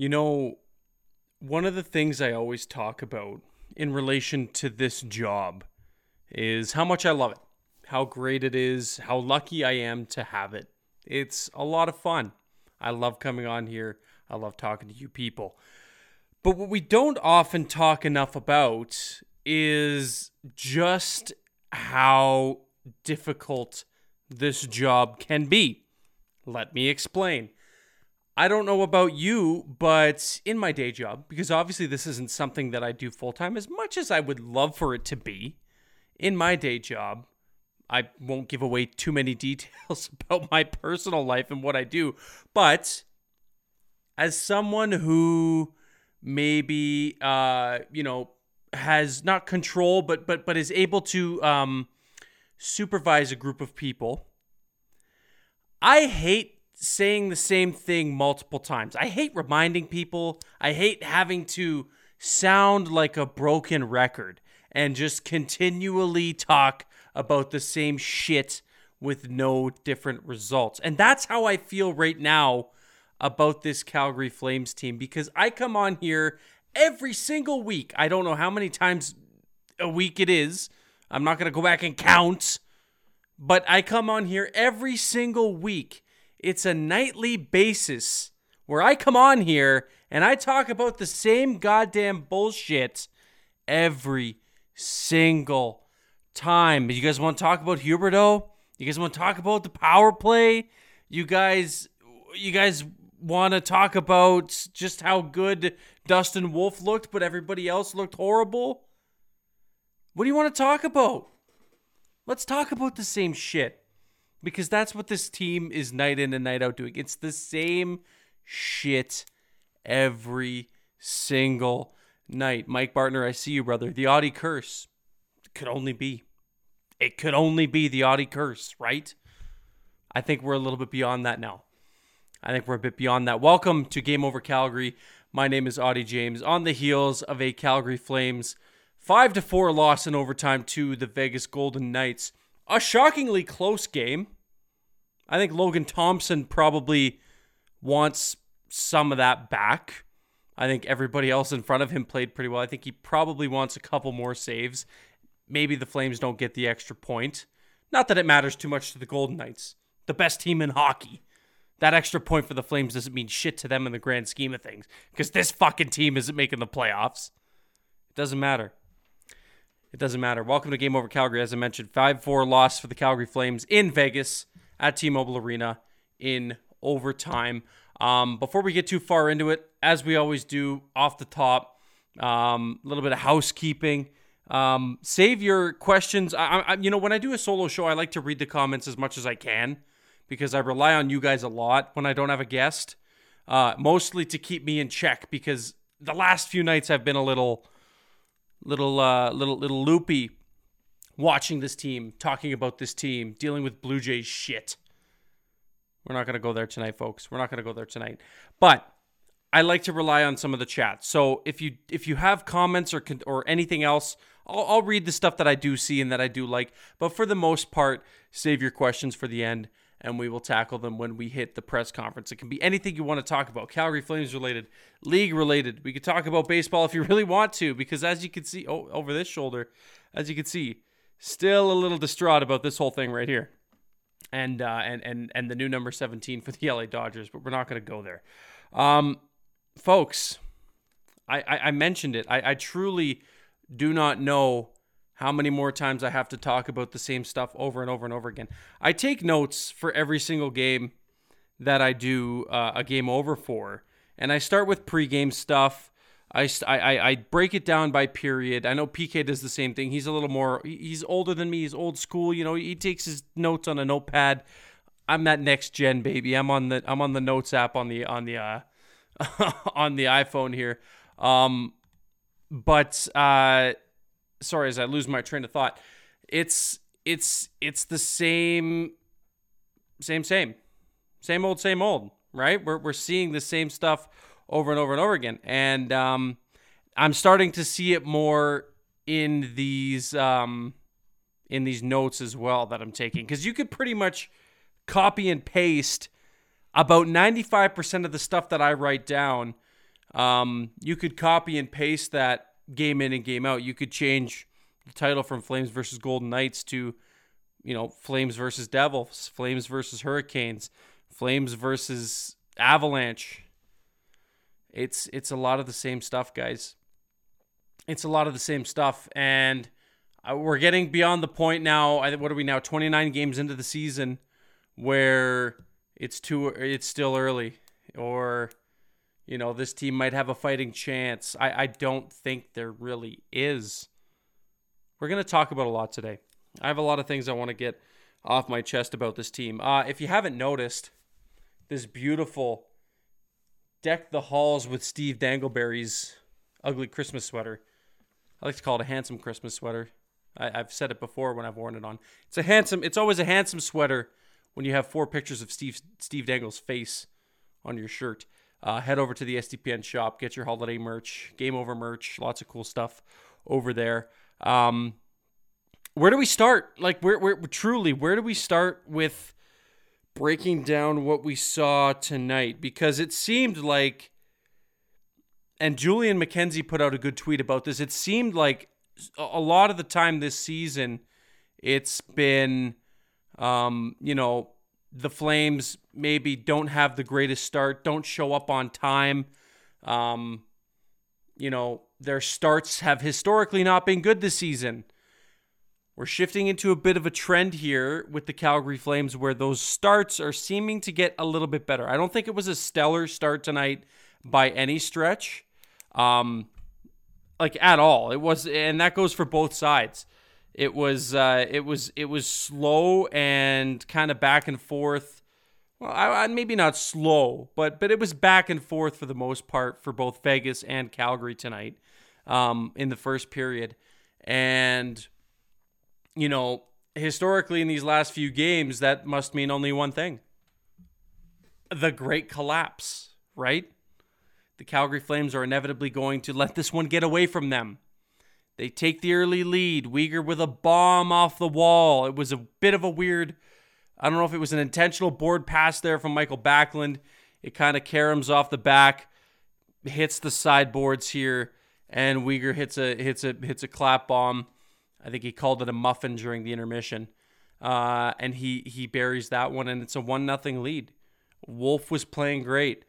You know, one of the things I always talk about in relation to this job is how much I love it, how great it is, how lucky I am to have it. It's a lot of fun. I love coming on here. I love talking to you people. But what we don't often talk enough about is just how difficult this job can be. Let me explain. I don't know about you, but in my day job, because obviously this isn't something that I do full time as much as I would love for it to be, in my day job, I won't give away too many details about my personal life and what I do, but as someone who maybe uh, you know has not control but but but is able to um, supervise a group of people i hate saying the same thing multiple times i hate reminding people i hate having to sound like a broken record and just continually talk about the same shit with no different results and that's how i feel right now about this Calgary Flames team because I come on here every single week. I don't know how many times a week it is. I'm not going to go back and count, but I come on here every single week. It's a nightly basis where I come on here and I talk about the same goddamn bullshit every single time. You guys want to talk about Huberdeau? You guys want to talk about the power play? You guys you guys want to talk about just how good Dustin Wolf looked, but everybody else looked horrible? What do you want to talk about? Let's talk about the same shit. Because that's what this team is night in and night out doing. It's the same shit every single night. Mike Bartner, I see you, brother. The Auddie curse. Could only be. It could only be the Auddie curse, right? I think we're a little bit beyond that now. I think we're a bit beyond that. Welcome to Game Over Calgary. My name is Auddie James. On the heels of a Calgary Flames 5 to 4 loss in overtime to the Vegas Golden Knights. A shockingly close game. I think Logan Thompson probably wants some of that back. I think everybody else in front of him played pretty well. I think he probably wants a couple more saves. Maybe the Flames don't get the extra point. Not that it matters too much to the Golden Knights, the best team in hockey that extra point for the Flames doesn't mean shit to them in the grand scheme of things because this fucking team isn't making the playoffs. It doesn't matter. It doesn't matter. Welcome to Game Over Calgary. As I mentioned, 5 4 loss for the Calgary Flames in Vegas at T Mobile Arena in overtime. Um, before we get too far into it, as we always do off the top, um, a little bit of housekeeping. Um, save your questions. I, I, you know, when I do a solo show, I like to read the comments as much as I can because I rely on you guys a lot when I don't have a guest, uh, mostly to keep me in check because the last few nights have been a little, little, uh, little, little loopy watching this team, talking about this team, dealing with Blue Jays shit. We're not going to go there tonight, folks. We're not going to go there tonight. But I like to rely on some of the chat. So if you if you have comments or or anything else, I'll, I'll read the stuff that I do see and that I do like. But for the most part, save your questions for the end and we will tackle them when we hit the press conference. It can be anything you want to talk about Calgary Flames related, league related. We could talk about baseball if you really want to, because as you can see, oh, over this shoulder, as you can see, still a little distraught about this whole thing right here. And uh, and and and the new number 17 for the LA Dodgers, but we're not going to go there. Um, folks, I, I, I mentioned it. I, I truly do not know how many more times I have to talk about the same stuff over and over and over again. I take notes for every single game that I do uh, a game over for, and I start with pregame stuff. I, I, I break it down by period. I know PK does the same thing. He's a little more, he's older than me. He's old school. You know, he takes his notes on a notepad. I'm that next gen baby. I'm on the I'm on the notes app on the on the uh, on the iPhone here. Um, but uh, sorry as I lose my train of thought. It's it's it's the same same same same old same old right? We're, we're seeing the same stuff over and over and over again. And um, i'm starting to see it more in these um, in these notes as well that i'm taking. Because you could pretty much copy and paste about 95% of the stuff that i write down. Um, you could copy and paste that game in and game out. You could change the title from Flames versus Golden Knights to, you know, Flames versus Devils, Flames versus Hurricanes, Flames versus Avalanche. It's it's a lot of the same stuff, guys. It's a lot of the same stuff, and uh, we're getting beyond the point now. What are we now? Twenty nine games into the season, where it's too it's still early, or you know this team might have a fighting chance. I I don't think there really is. We're gonna talk about a lot today. I have a lot of things I want to get off my chest about this team. Uh, if you haven't noticed, this beautiful deck the halls with Steve Dangleberry's ugly Christmas sweater. I like to call it a handsome Christmas sweater. I, have said it before when I've worn it on. It's a handsome. It's always a handsome sweater when you have four pictures of Steve Steve Dangle's face on your shirt. Uh, head over to the SDPN shop, get your holiday merch, game over merch, lots of cool stuff over there. Um, where do we start? Like, where, where truly, where do we start with breaking down what we saw tonight? Because it seemed like, and Julian McKenzie put out a good tweet about this. It seemed like a lot of the time this season, it's been, um, you know, the Flames maybe don't have the greatest start, don't show up on time. Um, you know, their starts have historically not been good this season. We're shifting into a bit of a trend here with the Calgary Flames where those starts are seeming to get a little bit better. I don't think it was a stellar start tonight by any stretch. Um, like at all. It was, and that goes for both sides. It was, uh, it was, it was slow and kind of back and forth. Well, I, I, maybe not slow, but but it was back and forth for the most part for both Vegas and Calgary tonight, um, in the first period, and you know historically in these last few games that must mean only one thing: the great collapse, right? the Calgary Flames are inevitably going to let this one get away from them. They take the early lead. Weegar with a bomb off the wall. It was a bit of a weird, I don't know if it was an intentional board pass there from Michael Backlund. It kind of caroms off the back, hits the sideboards here, and Weegar hits a hits a hits a clap bomb. I think he called it a muffin during the intermission, uh, and he he buries that one, and it's a one nothing lead. Wolf was playing great.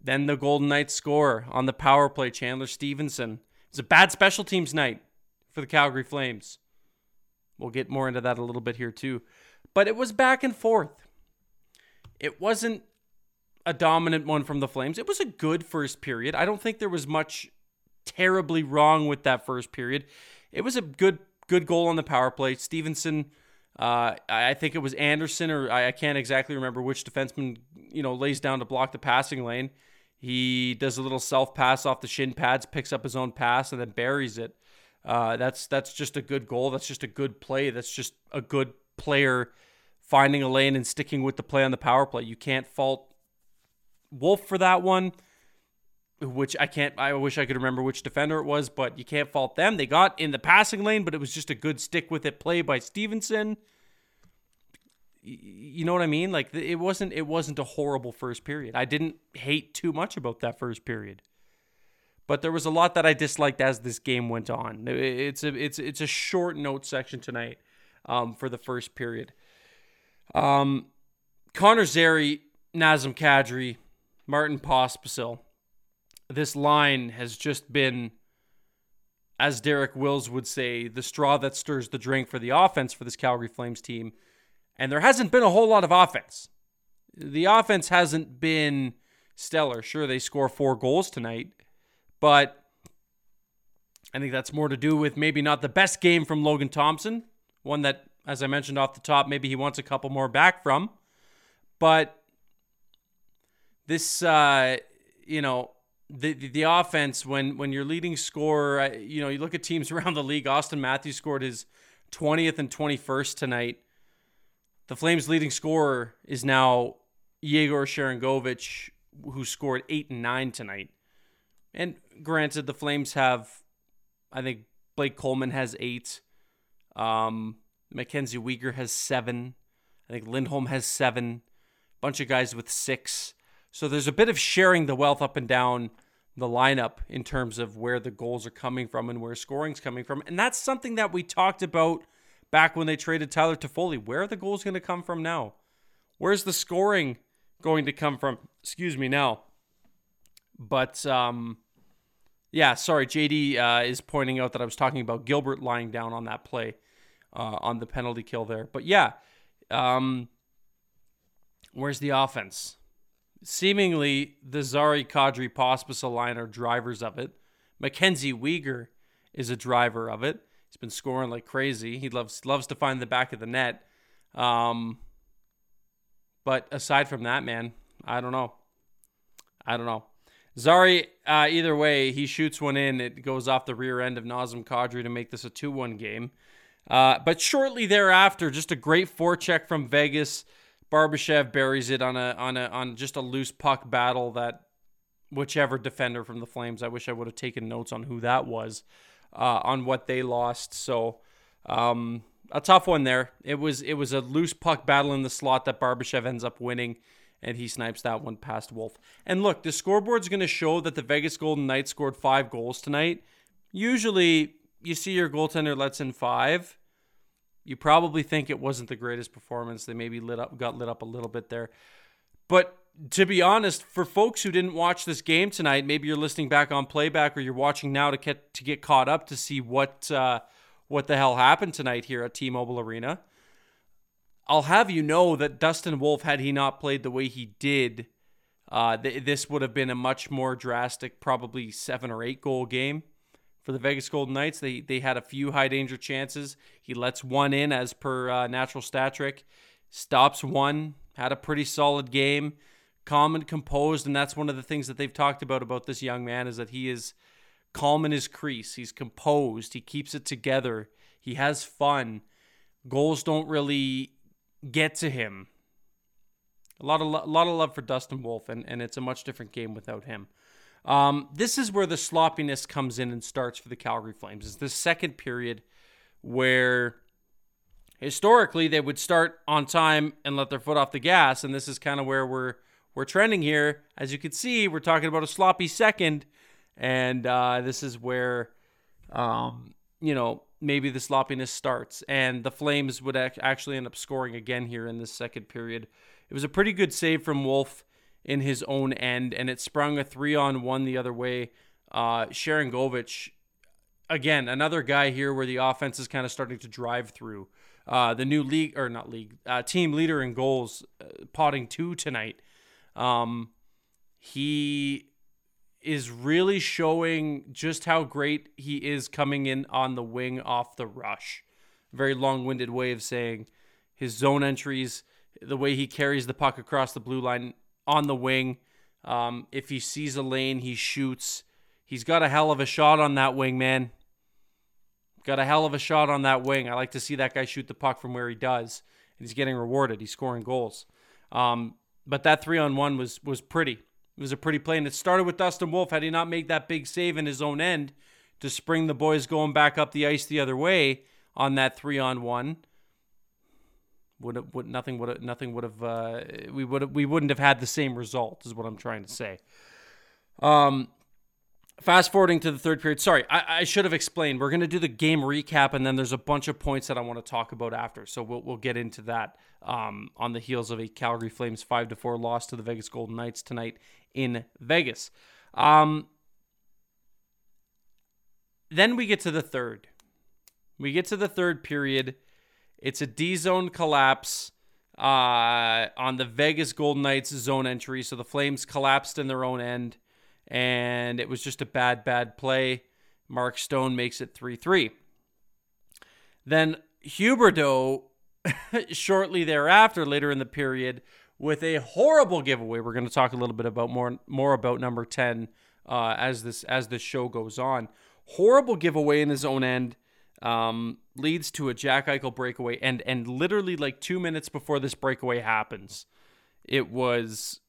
Then the Golden Knights score on the power play. Chandler Stephenson. It's a bad special teams night for the Calgary Flames. We'll get more into that a little bit here too. But it was back and forth. It wasn't a dominant one from the Flames. It was a good first period. I don't think there was much terribly wrong with that first period. It was a good good goal on the power play. Stephenson, uh, I think it was Andersson, or I can't exactly remember which defenseman, you know, lays down to block the passing lane. He does a little self pass off the shin pads, picks up his own pass, and then buries it. Uh, that's that's just a good goal. That's just a good play. That's just a good player finding a lane and sticking with the play on the power play. You can't fault Wolf for that one, which I can't. I wish I could remember which defender it was, but you can't fault them. They got in the passing lane, but it was just a good stick with it play by Stephenson you know what I mean? Like it wasn't it wasn't a horrible first period. I didn't hate too much about that first period. But there was a lot that I disliked as this game went on. It's a it's it's a short note section tonight um, for the first period. Um, Connor Zary, Nazem Kadri, Martin Pospisil. This line has just been, as Derek Wills would say, the straw that stirs the drink for the offense for this Calgary Flames team and there hasn't been a whole lot of offense. The offense hasn't been stellar. Sure, they score four goals tonight, but I think that's more to do with maybe not the best game from Logan Thompson, one that, as I mentioned off the top, maybe he wants a couple more back from. But this, uh, you know, the, the, the offense when when your leading scorer, you know, you look at teams around the league. Auston Matthews scored his 20th and 21st tonight. The Flames' leading scorer is now Yegor Sharangovich, who scored eight and nine tonight. And granted, the Flames have, I think Blake Coleman has eight. Um, Mackenzie Weegar has seven. I think Lindholm has seven. Bunch of guys with six. So there's a bit of sharing the wealth up and down the lineup in terms of where the goals are coming from and where scoring's coming from. And that's something that we talked about back when they traded Tyler Toffoli. Where are the goals going to come from now? Where's the scoring going to come from? Excuse me now. But um, yeah, sorry, JD uh, is pointing out that I was talking about Gilbert lying down on that play uh, on the penalty kill there. But yeah, um, where's the offense? Seemingly, the Zary Kadri Pospisil line are drivers of it. Mackenzie Weegar is a driver of it. He's been scoring like crazy. He loves loves to find the back of the net. Um, but aside from that, man, I don't know. I don't know. Zary, uh, either way, he shoots one in. It goes off the rear end of Nazem Kadri to make this a 2 1 game. Uh, but shortly thereafter, just a great forecheck from Vegas. Barbashev buries it on a on a on just a loose puck battle that whichever defender from the Flames. I wish I would have taken notes on who that was, uh, on what they lost. So um, a tough one there. It was it was a loose puck battle in the slot that Barbashev ends up winning, and he snipes that one past Wolf. And look, the scoreboard's going to show that the Vegas Golden Knights scored five goals tonight. Usually, you see your goaltender lets in five you probably think it wasn't the greatest performance. They maybe lit up, got lit up a little bit there. But to be honest, for folks who didn't watch this game tonight, maybe you're listening back on playback or you're watching now to get to get caught up to see what uh, what the hell happened tonight here at T-Mobile Arena. I'll have you know that Dustin Wolf, had he not played the way he did, uh, th- this would have been a much more drastic, probably seven or eight goal game for the Vegas Golden Knights. They they had a few high danger chances. He lets one in as per uh, natural stat trick, stops one, had a pretty solid game, calm and composed, and that's one of the things that they've talked about about this young man is that he is calm in his crease. He's composed. He keeps it together. He has fun. Goals don't really get to him. A lot of a lot of love for Dustin Wolf, and, and it's a much different game without him. Um, this is where the sloppiness comes in and starts for the Calgary Flames. It's the second period where historically they would start on time and let their foot off the gas, and this is kind of where we're we're trending here. As you can see, we're talking about a sloppy second, and uh, this is where um, you know maybe the sloppiness starts, and the Flames would ac- actually end up scoring again here in this second period. It was a pretty good save from Wolf in his own end, and it sprung a three on one the other way. Uh, Sharangovich, again, another guy here where the offense is kind of starting to drive through. Uh, the new league, or not league, uh, team leader in goals, uh, potting two tonight. Um, he is really showing just how great he is coming in on the wing off the rush. Very long winded way of saying his zone entries, the way he carries the puck across the blue line on the wing. Um, if he sees a lane, he shoots. He's got a hell of a shot on that wing, man. Got a hell of a shot on that wing. I like to see that guy shoot the puck from where he does. And he's getting rewarded. He's scoring goals. Um, but that three on one was was pretty. It was a pretty play, and it started with Dustin Wolf. Had he not made that big save in his own end to spring the boys going back up the ice the other way on that three on one, would have, would nothing would nothing would have uh, we would we wouldn't have had the same result is what I'm trying to say. Um, fast forwarding to the third period. Sorry, I, I should have explained. We're going to do the game recap, and then there's a bunch of points that I want to talk about after. So we'll we'll get into that um, on the heels of a Calgary Flames five to four loss to the Vegas Golden Knights tonight in Vegas. Um, then we get to the third. We get to the third period it's a D zone collapse uh, on the Vegas Golden Knights zone entry. So the Flames collapsed in their own end, and it was just a bad, bad play. Mark Stone makes it 3 3. Then Huberdeau, shortly thereafter, later in the period, with a horrible giveaway. We're going to talk a little bit about more more about number 10 uh, as this as this show goes on. Horrible giveaway in his own end um, leads to a Jack Eichel breakaway, and and literally like two minutes before this breakaway happens, it was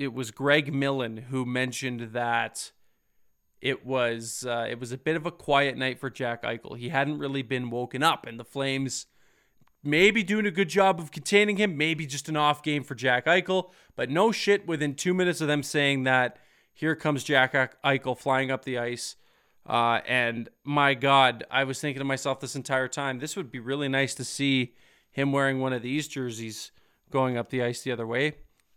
it was Greg Millen who mentioned that it was uh, it was a bit of a quiet night for Jack Eichel. He hadn't really been woken up, and the Flames maybe doing a good job of containing him, maybe just an off game for Jack Eichel, but no shit. Within two minutes of them saying that Here comes Jack Eichel flying up the ice. Uh, and my God, I was thinking to myself this entire time, this would be really nice to see him wearing one of these jerseys going up the ice the other way.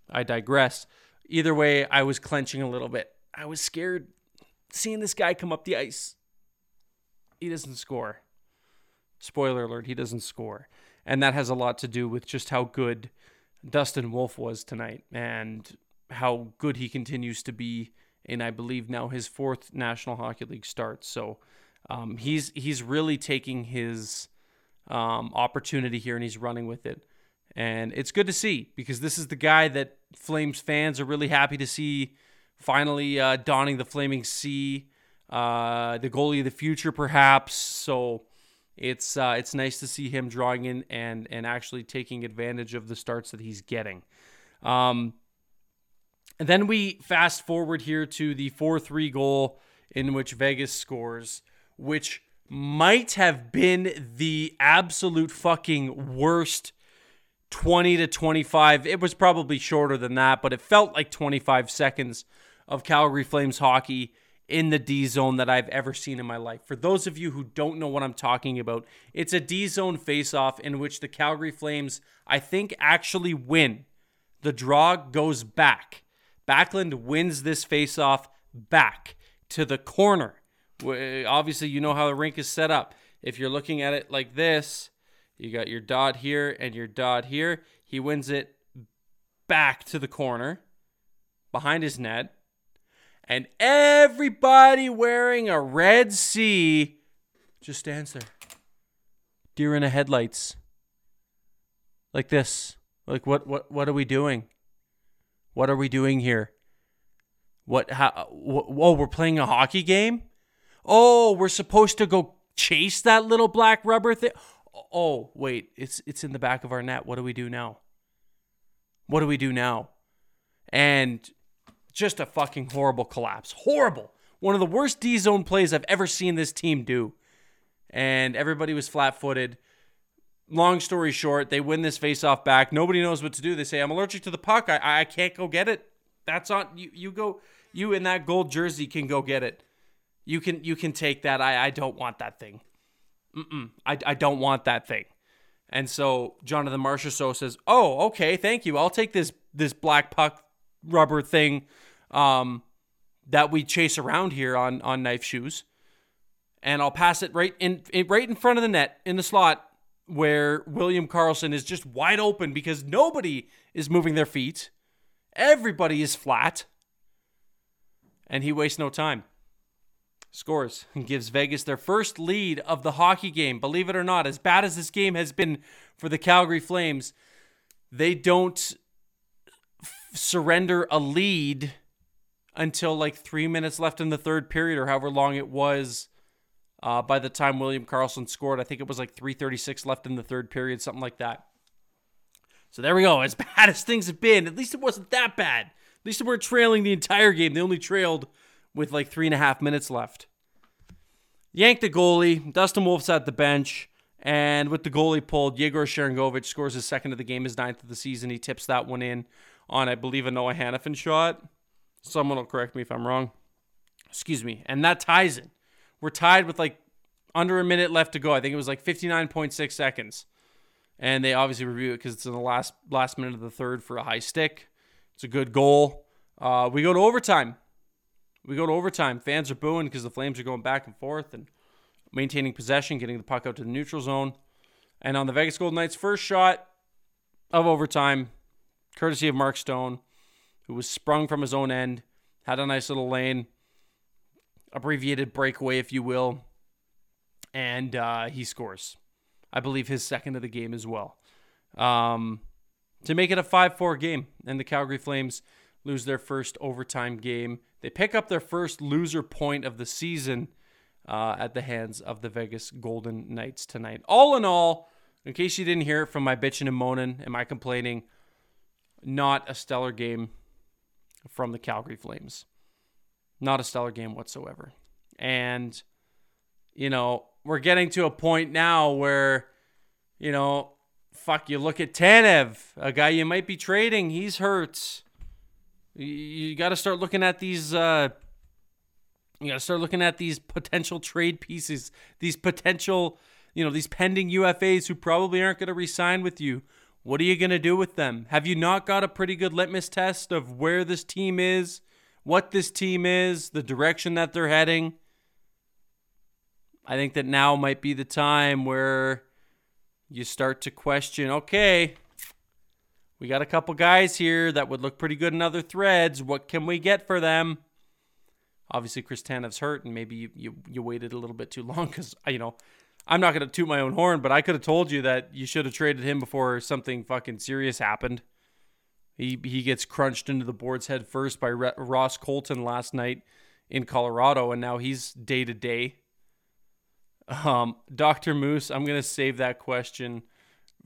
I digress. Either way, I was clenching a little bit. I was scared seeing this guy come up the ice. He doesn't score. Spoiler alert, he doesn't score. And that has a lot to do with just how good Dustin Wolf was tonight and how good he continues to be in I believe now his fourth National Hockey League start. So um, he's he's really taking his um, opportunity here and he's running with it. And it's good to see because this is the guy that Flames fans are really happy to see finally uh, donning the Flaming C, uh, the goalie of the future, perhaps. So it's uh, it's nice to see him drawing in and and actually taking advantage of the starts that he's getting. Um, and then we fast forward here to the 4 3 goal in which Vegas scores, which might have been the absolute fucking worst 20 to 25. It was probably shorter than that, but it felt like 25 seconds of Calgary Flames hockey in the D zone that I've ever seen in my life. For those of you who don't know what I'm talking about, it's a D zone face-off in which the Calgary Flames, I think, actually win. The draw goes back. Backlund wins this face-off back to the corner. Obviously, you know how the rink is set up. If you're looking at it like this, you got your dot here and your dot here. He wins it back to the corner behind his net and everybody wearing a red C just stands there. Deer in the headlights. Like this. Like what what what are we doing? What are we doing here? What how oh, we're playing a hockey game? Oh, we're supposed to go chase that little black rubber thing. Oh, wait, it's it's in the back of our net. What do we do now? What do we do now? And just a fucking horrible collapse. Horrible. One of the worst D zone plays I've ever seen this team do. And everybody was flat footed. Long story short, they win this face off back. Nobody knows what to do. They say, I'm allergic to the puck. I, I can't go get it. That's on you. You go, you in that gold jersey can go get it. You can you can take that. I, I don't want that thing. Mm-mm. I, I don't want that thing. And so Jonathan Marchessault says, "Oh, okay, thank you. I'll take this this black puck rubber thing um, that we chase around here on on knife shoes, and I'll pass it right in, in right in front of the net in the slot where William Karlsson is just wide open because nobody is moving their feet. Everybody is flat. And he wastes no time. Scores and gives Vegas their first lead of the hockey game. Believe it or not, as bad as this game has been for the Calgary Flames, they don't surrender a lead until like three minutes left in the third period or however long it was uh, by the time William Karlsson scored. I think it was like 336 left in the third period, something like that. So there we go. As bad as things have been, at least it wasn't that bad. At least they weren't trailing the entire game. They only trailed with like three and a half minutes left. Yanked the goalie. Dustin Wolf's at the bench. And with the goalie pulled, Yegor Sharangovich scores his second of the game, his ninth of the season. He tips that one in on, I believe, a Noah Hanifin shot. Someone will correct me if I'm wrong. Excuse me. And that ties it. We're tied with like under a minute left to go. I think it was like 59.6 seconds. And they obviously review it because it's in the last last minute of the third for a high stick. It's a good goal. Uh, we go to overtime. We go to overtime. Fans are booing because the Flames are going back and forth and maintaining possession, getting the puck out to the neutral zone. And on the Vegas Golden Knights' first shot of overtime, courtesy of Mark Stone, who was sprung from his own end, had a nice little lane, abbreviated breakaway, if you will, and uh, he scores. I believe his second of the game as well. Um, to make it a 5 4 game, and the Calgary Flames lose their first overtime game. They pick up their first loser point of the season uh, at the hands of the Vegas Golden Knights tonight. All in all, in case you didn't hear it from my bitching and moaning and my complaining, not a stellar game from the Calgary Flames. Not a stellar game whatsoever. And, you know, we're getting to a point now where, you know, fuck, you look at Tanev, a guy you might be trading, he's hurt. You got to start looking at these. Uh, you got to start looking at these potential trade pieces, these potential, you know, these pending UFAs who probably aren't going to resign with you. What are you going to do with them? Have you not got a pretty good litmus test of where this team is, what this team is, the direction that they're heading? I think that now might be the time where you start to question okay, we got a couple guys here that would look pretty good in other threads. What can we get for them? Obviously, Chris Tanev's hurt, and maybe you, you, you waited a little bit too long because, you know, I'm not going to toot my own horn, but I could have told you that you should have traded him before something fucking serious happened. He, he gets crunched into the board's head first by Ross Colton last night in Colorado, and now he's day to day. Um, Dr. Moose, I'm going to save that question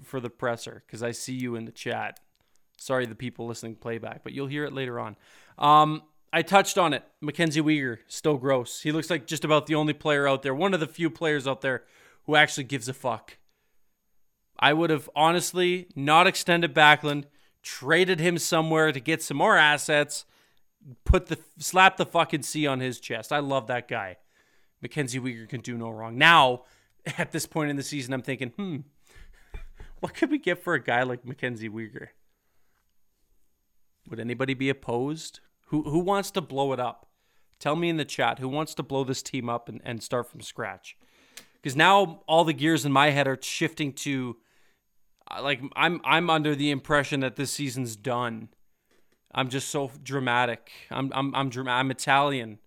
for the presser because I see you in the chat. Sorry, the people listening playback, but you'll hear it later on. Um, I touched on it. Mackenzie Weegar, still gross. He looks like just about the only player out there, one of the few players out there who actually gives a fuck. I would have honestly not extended Backlund, traded him somewhere to get some more assets, put the slap the fucking C on his chest. I love that guy. Mackenzie Weegar can do no wrong. Now, at this point in the season, I'm thinking, hmm, what could we get for a guy like Mackenzie Weegar? Would anybody be opposed? Who who wants to blow it up? Tell me in the chat who wants to blow this team up and, and start from scratch. Because now all the gears in my head are shifting to uh, like I'm I'm under the impression that this season's done. I'm just so dramatic. I'm I'm I'm dramatic. I'm Italian.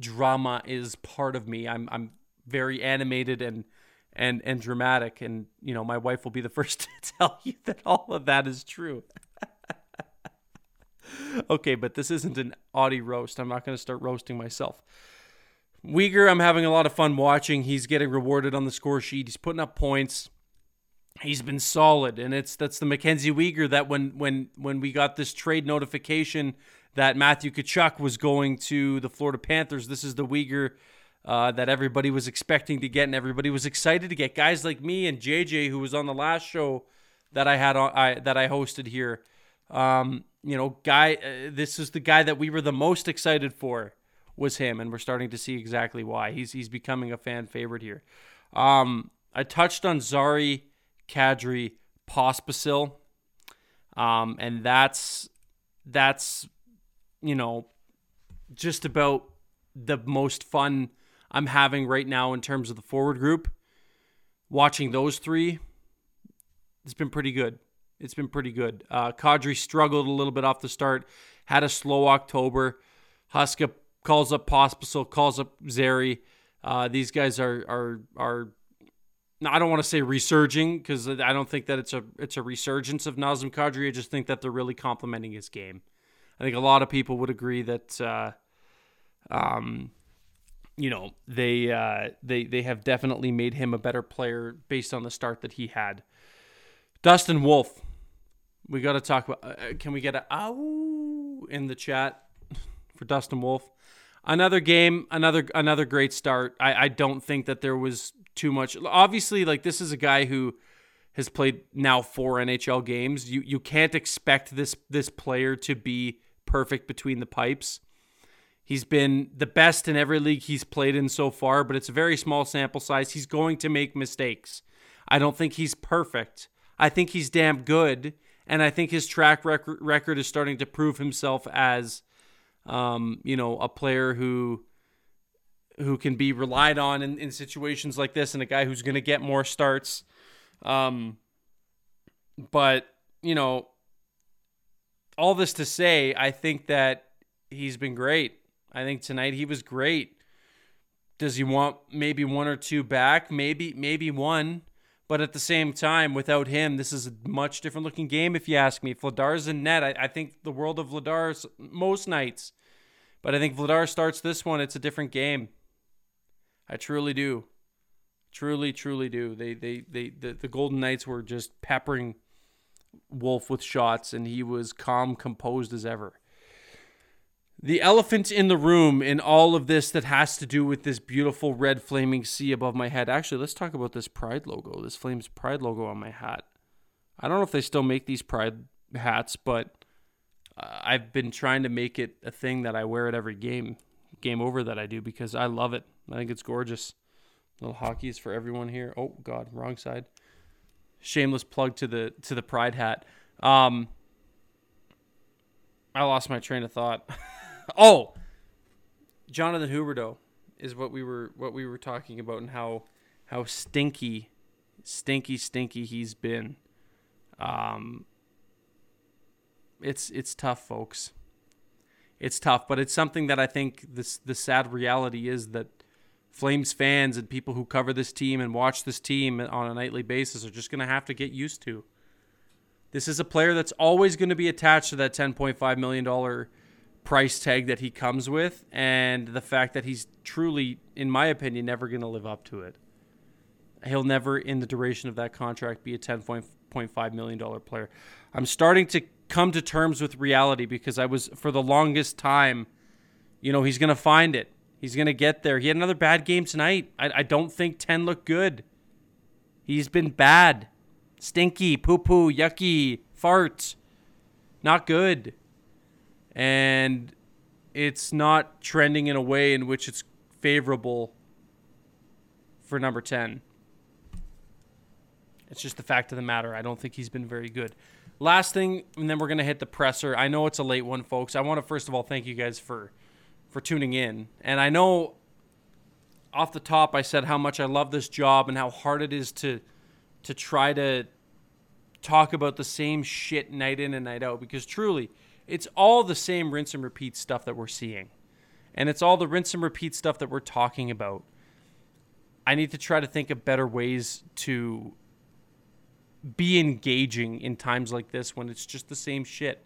Drama is part of me. I'm I'm very animated and and and dramatic and you know my wife will be the first to tell you that all of that is true okay but this isn't an Auddie roast i'm not going to start roasting myself Weegar, I'm having a lot of fun watching. He's getting rewarded on the score sheet. He's putting up points. He's been solid, and it's that's the Mackenzie Weegar that when when when we got this trade notification that Matthew Tkachuk was going to the Florida Panthers, this is the Weegar uh, that everybody was expecting to get, and everybody was excited to get. Guys like me and JJ, who was on the last show that I had on, I, that I hosted here. Um, you know, guy, uh, this is the guy that we were the most excited for was him, and we're starting to see exactly why. He's he's becoming a fan favorite here. Um, I touched on Zary, Kadri, Pospisil, um, and that's that's you know just about the most fun I'm having right now in terms of the forward group. Watching those three, it's been pretty good. It's been pretty good. Uh, Kadri struggled a little bit off the start, had a slow October. Huska calls up Pospisil, calls up Zary. Uh, these guys are are are. I don't want to say resurging because I don't think that it's a it's a resurgence of Nazem Kadri. I just think that they're really complementing his game. I think a lot of people would agree that uh, um, you know they uh, they they have definitely made him a better player based on the start that he had. Dustin Wolf, we got to talk about. Uh, can we get a ow in the chat for Dustin Wolf? Another game, another another great start. I, I don't think that there was too much. Obviously, like this is a guy who has played now four NHL games. You you can't expect this this player to be perfect between the pipes. He's been the best in every league he's played in so far, but it's a very small sample size. He's going to make mistakes. I don't think he's perfect. I think he's damn good, and I think his track record record is starting to prove himself as, um, you know, a player who who can be relied on in, in situations like this, and a guy who's going to get more starts. Um, but you know, all this to say, I think that he's been great. I think tonight he was great. Does he want maybe one or two back? Maybe maybe one. But at the same time, without him, this is a much different looking game, if you ask me. If Vladar's in net, I, I think the world of Vladar's most nights. But I think Vladar starts this one, it's a different game. I truly do. Truly, truly do. They they they the, the Golden Knights were just peppering Wolf with shots and he was calm, composed as ever. The elephant in the room in all of this that has to do with this beautiful red flaming C above my head. Actually, let's talk about this Pride logo, this Flames Pride logo on my hat. I don't know if they still make these Pride hats, but uh, I've been trying to make it a thing that I wear at every game, game over that I do because I love it. I think it's gorgeous. Little hockey for everyone here. Oh God, wrong side. Shameless plug to the to the pride hat. Um, I lost my train of thought. oh, Jonathan Huberdeau is what we were what we were talking about and how how stinky, stinky, stinky he's been. Um, it's it's tough, folks. It's tough, but it's something that I think this the sad reality is that Flames fans and people who cover this team and watch this team on a nightly basis are just going to have to get used to. This is a player that's always going to be attached to that $10.5 million price tag that he comes with, and the fact that he's truly, in my opinion, never going to live up to it. He'll never, in the duration of that contract, be a $10.5 million player. I'm starting to come to terms with reality because I was, for the longest time, you know, he's going to find it He's going to get there. He had another bad game tonight. I, I don't think 10 looked good. He's been bad. Stinky, poo poo, yucky, fart. Not good. And it's not trending in a way in which it's favorable for number 10. It's just the fact of the matter. I don't think he's been very good. Last thing, and then we're going to hit the presser. I know it's a late one, folks. I want to first of all thank you guys for for tuning in. And I know off the top I said how much I love this job and how hard it is to to try to talk about the same shit night in and night out because truly it's all the same rinse and repeat stuff that we're seeing. And it's all the rinse and repeat stuff that we're talking about. I need to try to think of better ways to be engaging in times like this when it's just the same shit.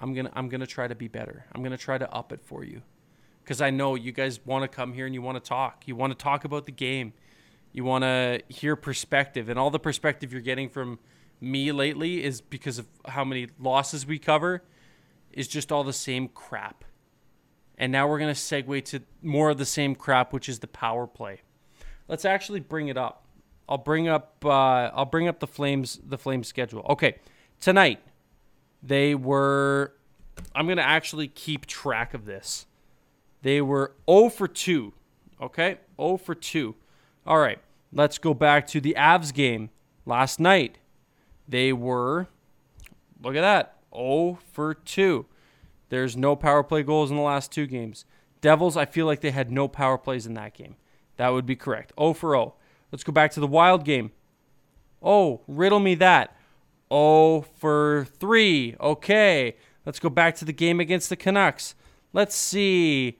I'm gonna I'm gonna try to be better. I'm gonna try to up it for you, because I know you guys want to come here and you want to talk. You want to talk about the game. You want to hear perspective, and all the perspective you're getting from me lately is because of how many losses we cover, is just all the same crap. And now we're gonna segue to more of the same crap, which is the power play. Let's actually bring it up. I'll bring up uh, I'll bring up the Flames the Flames schedule. Okay, tonight they were, I'm going to actually keep track of this. They were 0 for 2. Okay? 0 for 2. All right. Let's go back to the Avs game last night. They were, look at that, 0 for 2. There's no power play goals in the last two games. Devils, I feel like they had no power plays in that game. That would be correct. 0 for 0. Let's go back to the Wild game. Oh, riddle me that. 0 for 3. Okay. Let's go back to the game against the Canucks. Let's see.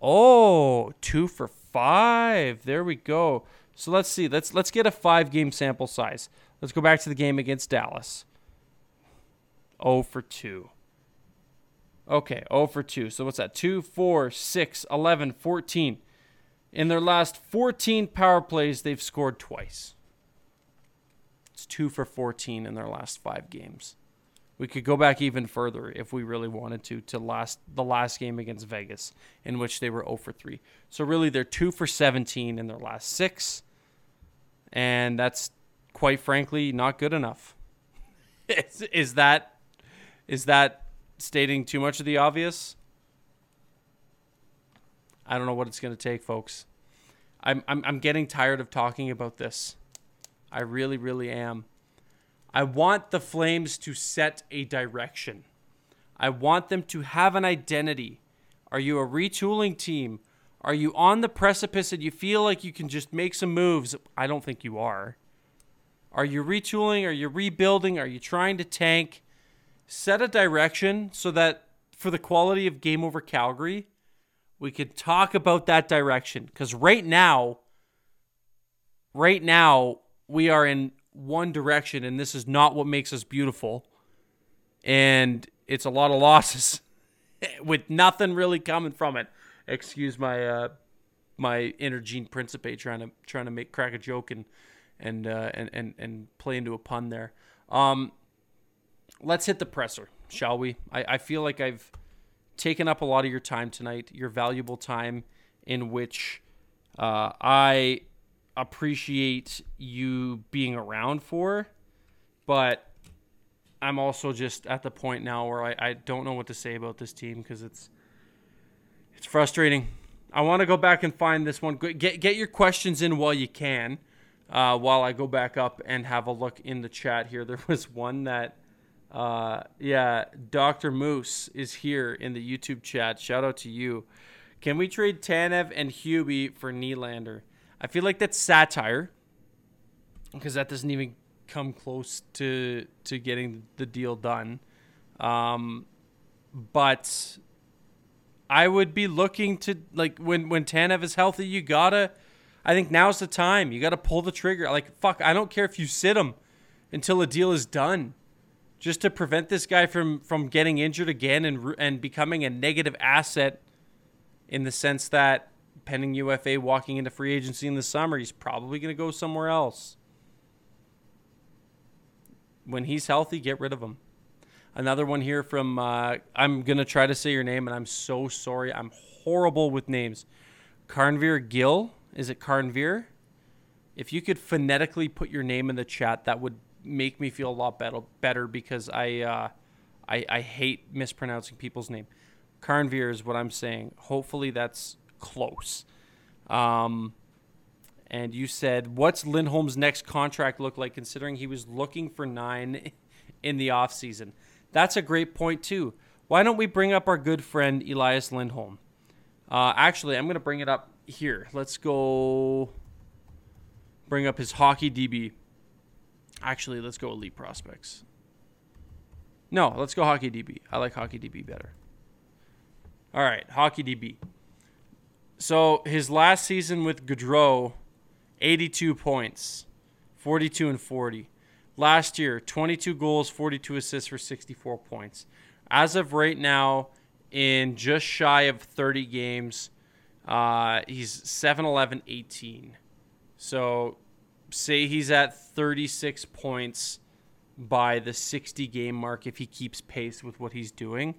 Oh, 2 for 5. There we go. So let's see. Let's let's get a 5 game sample size. Let's go back to the game against Dallas. 0 for 2. Okay, 0 for 2. So what's that? 2, 4, 6, 11, 14. In their last 14 power plays, they've scored twice. It's two for 14 in their last five games. We could go back even further if we really wanted to to last the last game against Vegas, in which they were 0 for 3. So really, they're 2 for 17 in their last six, and that's quite frankly not good enough. is, is that is that stating too much of the obvious? I don't know what it's going to take, folks. I'm, I'm I'm getting tired of talking about this. I really, really am. I want the Flames to set a direction. I want them to have an identity. Are you a retooling team? Are you on the precipice and you feel like you can just make some moves? I don't think you are. Are you retooling? Are you rebuilding? Are you trying to tank? Set a direction so that for the quality of Game Over Calgary, we could talk about that direction. Because right now, right now, we are in one direction, and this is not what makes us beautiful. And it's a lot of losses with nothing really coming from it. Excuse my uh, my inner Gene Principe trying to trying to make crack a joke and and uh, and and and play into a pun there. Um, let's hit the presser, shall we? I, I feel like I've taken up a lot of your time tonight, your valuable time, in which uh, I appreciate you being around for, but I'm also just at the point now where I, I don't know what to say about this team because it's it's frustrating. I want to go back and find this one. Get get your questions in while you can. Uh, while I go back up and have a look in the chat here, there was one that, uh, yeah, Dr. Moose is here in the YouTube chat. Shout out to you. Can we trade Tanev and Hubie for Nylander? I feel like that's satire because that doesn't even come close to to getting the deal done. Um, but I would be looking to like when when Tanev is healthy, you gotta. I think now's the time. You gotta pull the trigger. Like fuck, I don't care if you sit him until a deal is done, just to prevent this guy from from getting injured again and and becoming a negative asset. In the sense that pending UFA walking into free agency in the summer, he's probably going to go somewhere else. When he's healthy, get rid of him. Another one here from, uh, I'm going to try to say your name, and I'm so sorry. I'm horrible with names. Carnvir Gill. Is it Carnvir? If you could phonetically put your name in the chat, that would make me feel a lot better, better because I, uh, I, I hate mispronouncing people's name. Carnvir is what I'm saying. Hopefully that's close. Um, and you said, what's Lindholm's next contract look like considering he was looking for nine in the offseason? That's a great point, too. Why don't we bring up our good friend Elias Lindholm? Uh, actually, I'm going to bring it up here. Let's go bring up his hockey DB. Actually, let's go elite prospects. No, let's go hockey DB. I like hockey DB better. All right, hockey DB. So his last season with Gaudreau, 82 points, 42 and 40. Last year, 22 goals, 42 assists for 64 points. As of right now, in just shy of 30 games, uh, he's 7 11 18. So say he's at 36 points by the 60 game mark if he keeps pace with what he's doing.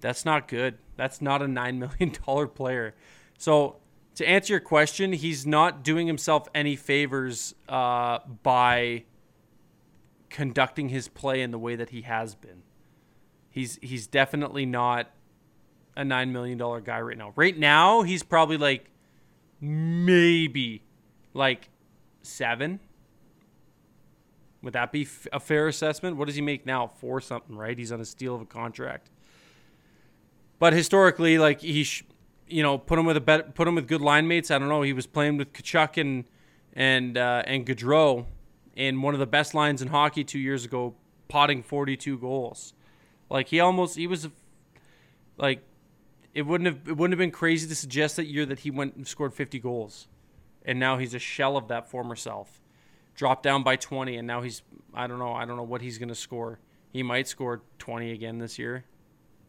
That's not good. That's not a $9 million player. So, to answer your question, he's not doing himself any favors uh, by conducting his play in the way that he has been. He's he's definitely not a nine million dollar guy right now. Right now, he's probably like maybe like seven. Would that be a fair assessment? What does he make now? Four something, right? He's on a steal of a contract. But historically, like he, sh- you know, put him with a bet, put him with good line mates. I don't know. He was playing with Tkachuk and and uh, and Gaudreau in one of the best lines in hockey two years ago, potting 42 goals. Like he almost he was like it wouldn't have it wouldn't have been crazy to suggest that year that he went and scored 50 goals, and now he's a shell of that former self. Dropped down by 20, and now he's I don't know I don't know what he's gonna score. He might score 20 again this year.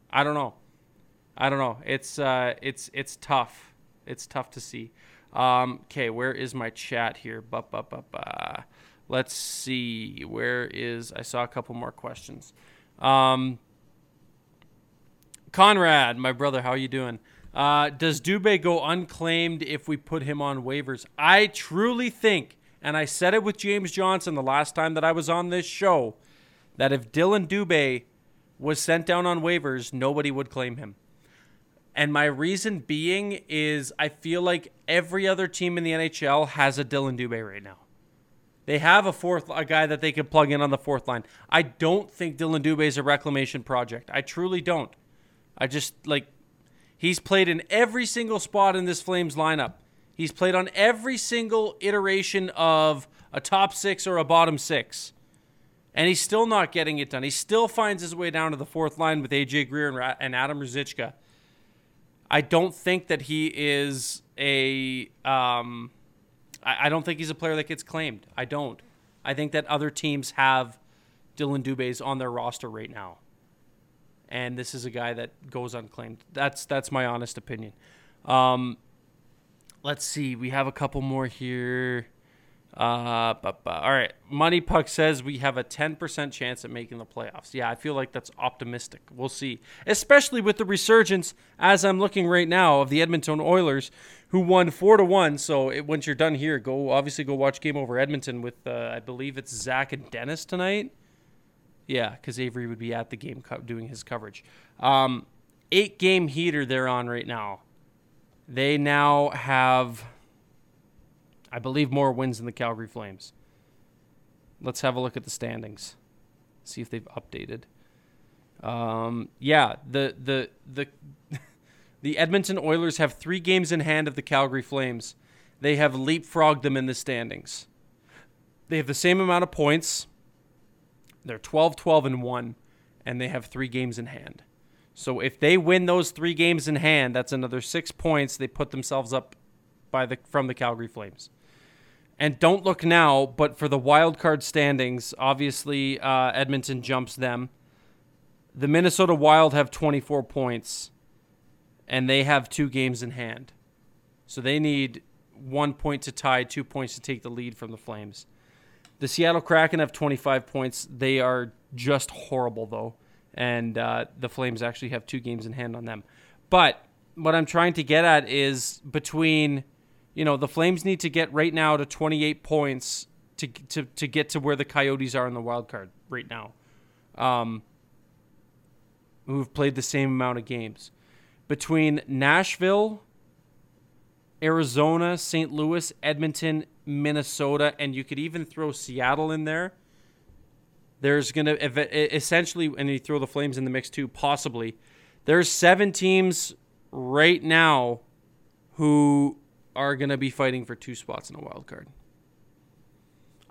I don't know. I don't know. It's uh, it's it's tough. It's tough to see. Um, okay, where is my chat here? Ba, ba, ba, ba. Let's see. Where is? I saw a couple more questions. Um, Conrad, my brother, how are you doing? Uh, does Dubé go unclaimed if we put him on waivers? I truly think, and I said it with James Johnson the last time that I was on this show, that if Dylan Dubé was sent down on waivers, nobody would claim him. And my reason being is I feel like every other team in the NHL has a Dylan Dubé right now. They have a fourth a guy that they can plug in on the fourth line. I don't think Dylan Dubé is a reclamation project. I truly don't. I just like he's played in every single spot in this Flames lineup. He's played on every single iteration of a top 6 or a bottom 6. And he's still not getting it done. He still finds his way down to the fourth line with AJ Greer and Adam Ruzicka. I don't think that he is a. Um, I, I don't think he's a player that gets claimed. I don't. I think that other teams have Dylan Dubé's on their roster right now, and this is a guy that goes unclaimed. That's that's my honest opinion. Um, let's see. We have a couple more here. Uh, but, but, all right. Money Puck says we have a 10% chance at making the playoffs. Yeah, I feel like that's optimistic. We'll see. Especially with the resurgence, as I'm looking right now, of the Edmonton Oilers, who won 4 to 1. So it, once you're done here, go obviously go watch Game Over Edmonton with, uh, I believe it's Zach and Dennis tonight. Yeah, because Avery would be at the game co- doing his coverage. Um, eight game heater they're on right now. They now have, I believe, more wins than the Calgary Flames. Let's have a look at the standings. See if they've updated. Um, yeah, the the the the Edmonton Oilers have three games in hand of the Calgary Flames. They have leapfrogged them in the standings. They have the same amount of points. They're 12 12 and 1 and they have 3 games in hand. So if they win those 3 games in hand, that's another 6 points they put themselves up by the from the Calgary Flames. And don't look now, but for the wild card standings, obviously uh, Edmonton jumps them. The Minnesota Wild have 24 points, and they have two games in hand. So they need one point to tie, two points to take the lead from the Flames. The Seattle Kraken have 25 points. They are just horrible, though. And uh, the Flames actually have two games in hand on them. But what I'm trying to get at is between you know, the Flames need to get right now to 28 points to to to get to where the Coyotes are in the wild card right now. Um, who've played the same amount of games between Nashville, Arizona, St. Louis, Edmonton, Minnesota, and you could even throw Seattle in there. There's gonna essentially, and you throw the Flames in the mix too, possibly. There's seven teams right now who are going to be fighting for two spots in a wild card.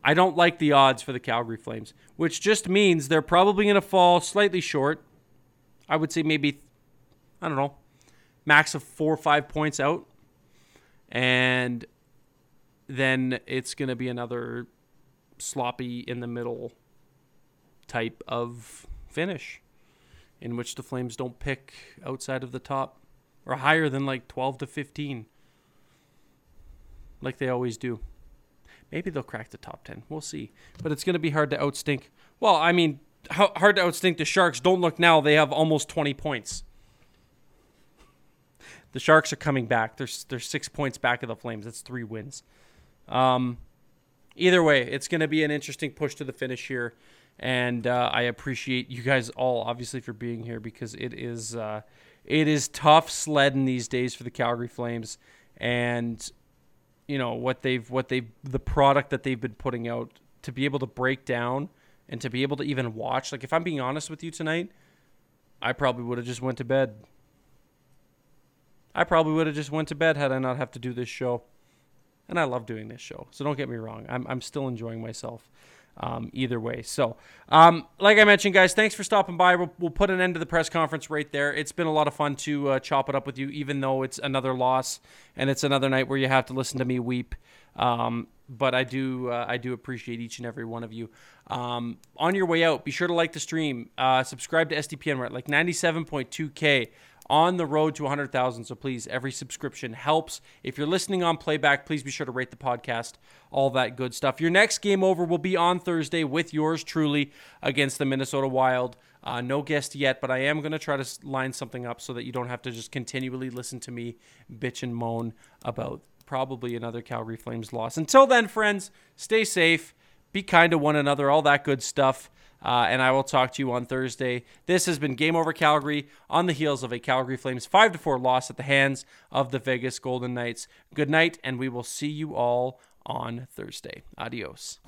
I don't like the odds for the Calgary Flames, which just means they're probably going to fall slightly short. I would say maybe, I don't know, max of four or five points out. And then it's going to be another sloppy in the middle type of finish in which the Flames don't pick outside of the top or higher than like 12 to 15 like they always do. Maybe they'll crack the top 10. We'll see. But it's going to be hard to outstink. Well, I mean, hard to outstink the Sharks. Don't look now. They have almost 20 points. The Sharks are coming back. They're, they're six points back of the Flames. That's three wins. Um, either way, it's going to be an interesting push to the finish here. And uh, I appreciate you guys all, obviously, for being here because it is uh, it is tough sledding these days for the Calgary Flames. And you know what they've what they the product that they've been putting out to be able to break down and to be able to even watch like if i'm being honest with you tonight i probably would have just went to bed i probably would have just went to bed had i not have to do this show and i love doing this show so don't get me wrong i'm, I'm still enjoying myself um, either way. So, um, like I mentioned, guys, thanks for stopping by. We'll, we'll, put an end to the press conference right there. It's been a lot of fun to uh, chop it up with you, even though it's another loss and it's another night where you have to listen to me weep. Um, but I do, uh, I do appreciate each and every one of you. Um, on your way out, be sure to like the stream, uh, subscribe to SDPN. We're at like 97.2k on the road to 100,000. So please, every subscription helps. If you're listening on playback, please be sure to rate the podcast, all that good stuff. Your next game over will be on Thursday with yours truly against the Minnesota Wild. Uh, no guest yet, but I am going to try to line something up so that you don't have to just continually listen to me bitch and moan about probably another Calgary Flames loss. Until then, friends, stay safe, be kind to one another, all that good stuff. Uh, and I will talk to you on Thursday. This has been Game Over Calgary on the heels of a Calgary Flames 5 4 loss at the hands of the Vegas Golden Knights. Good night, and we will see you all on Thursday. Adios.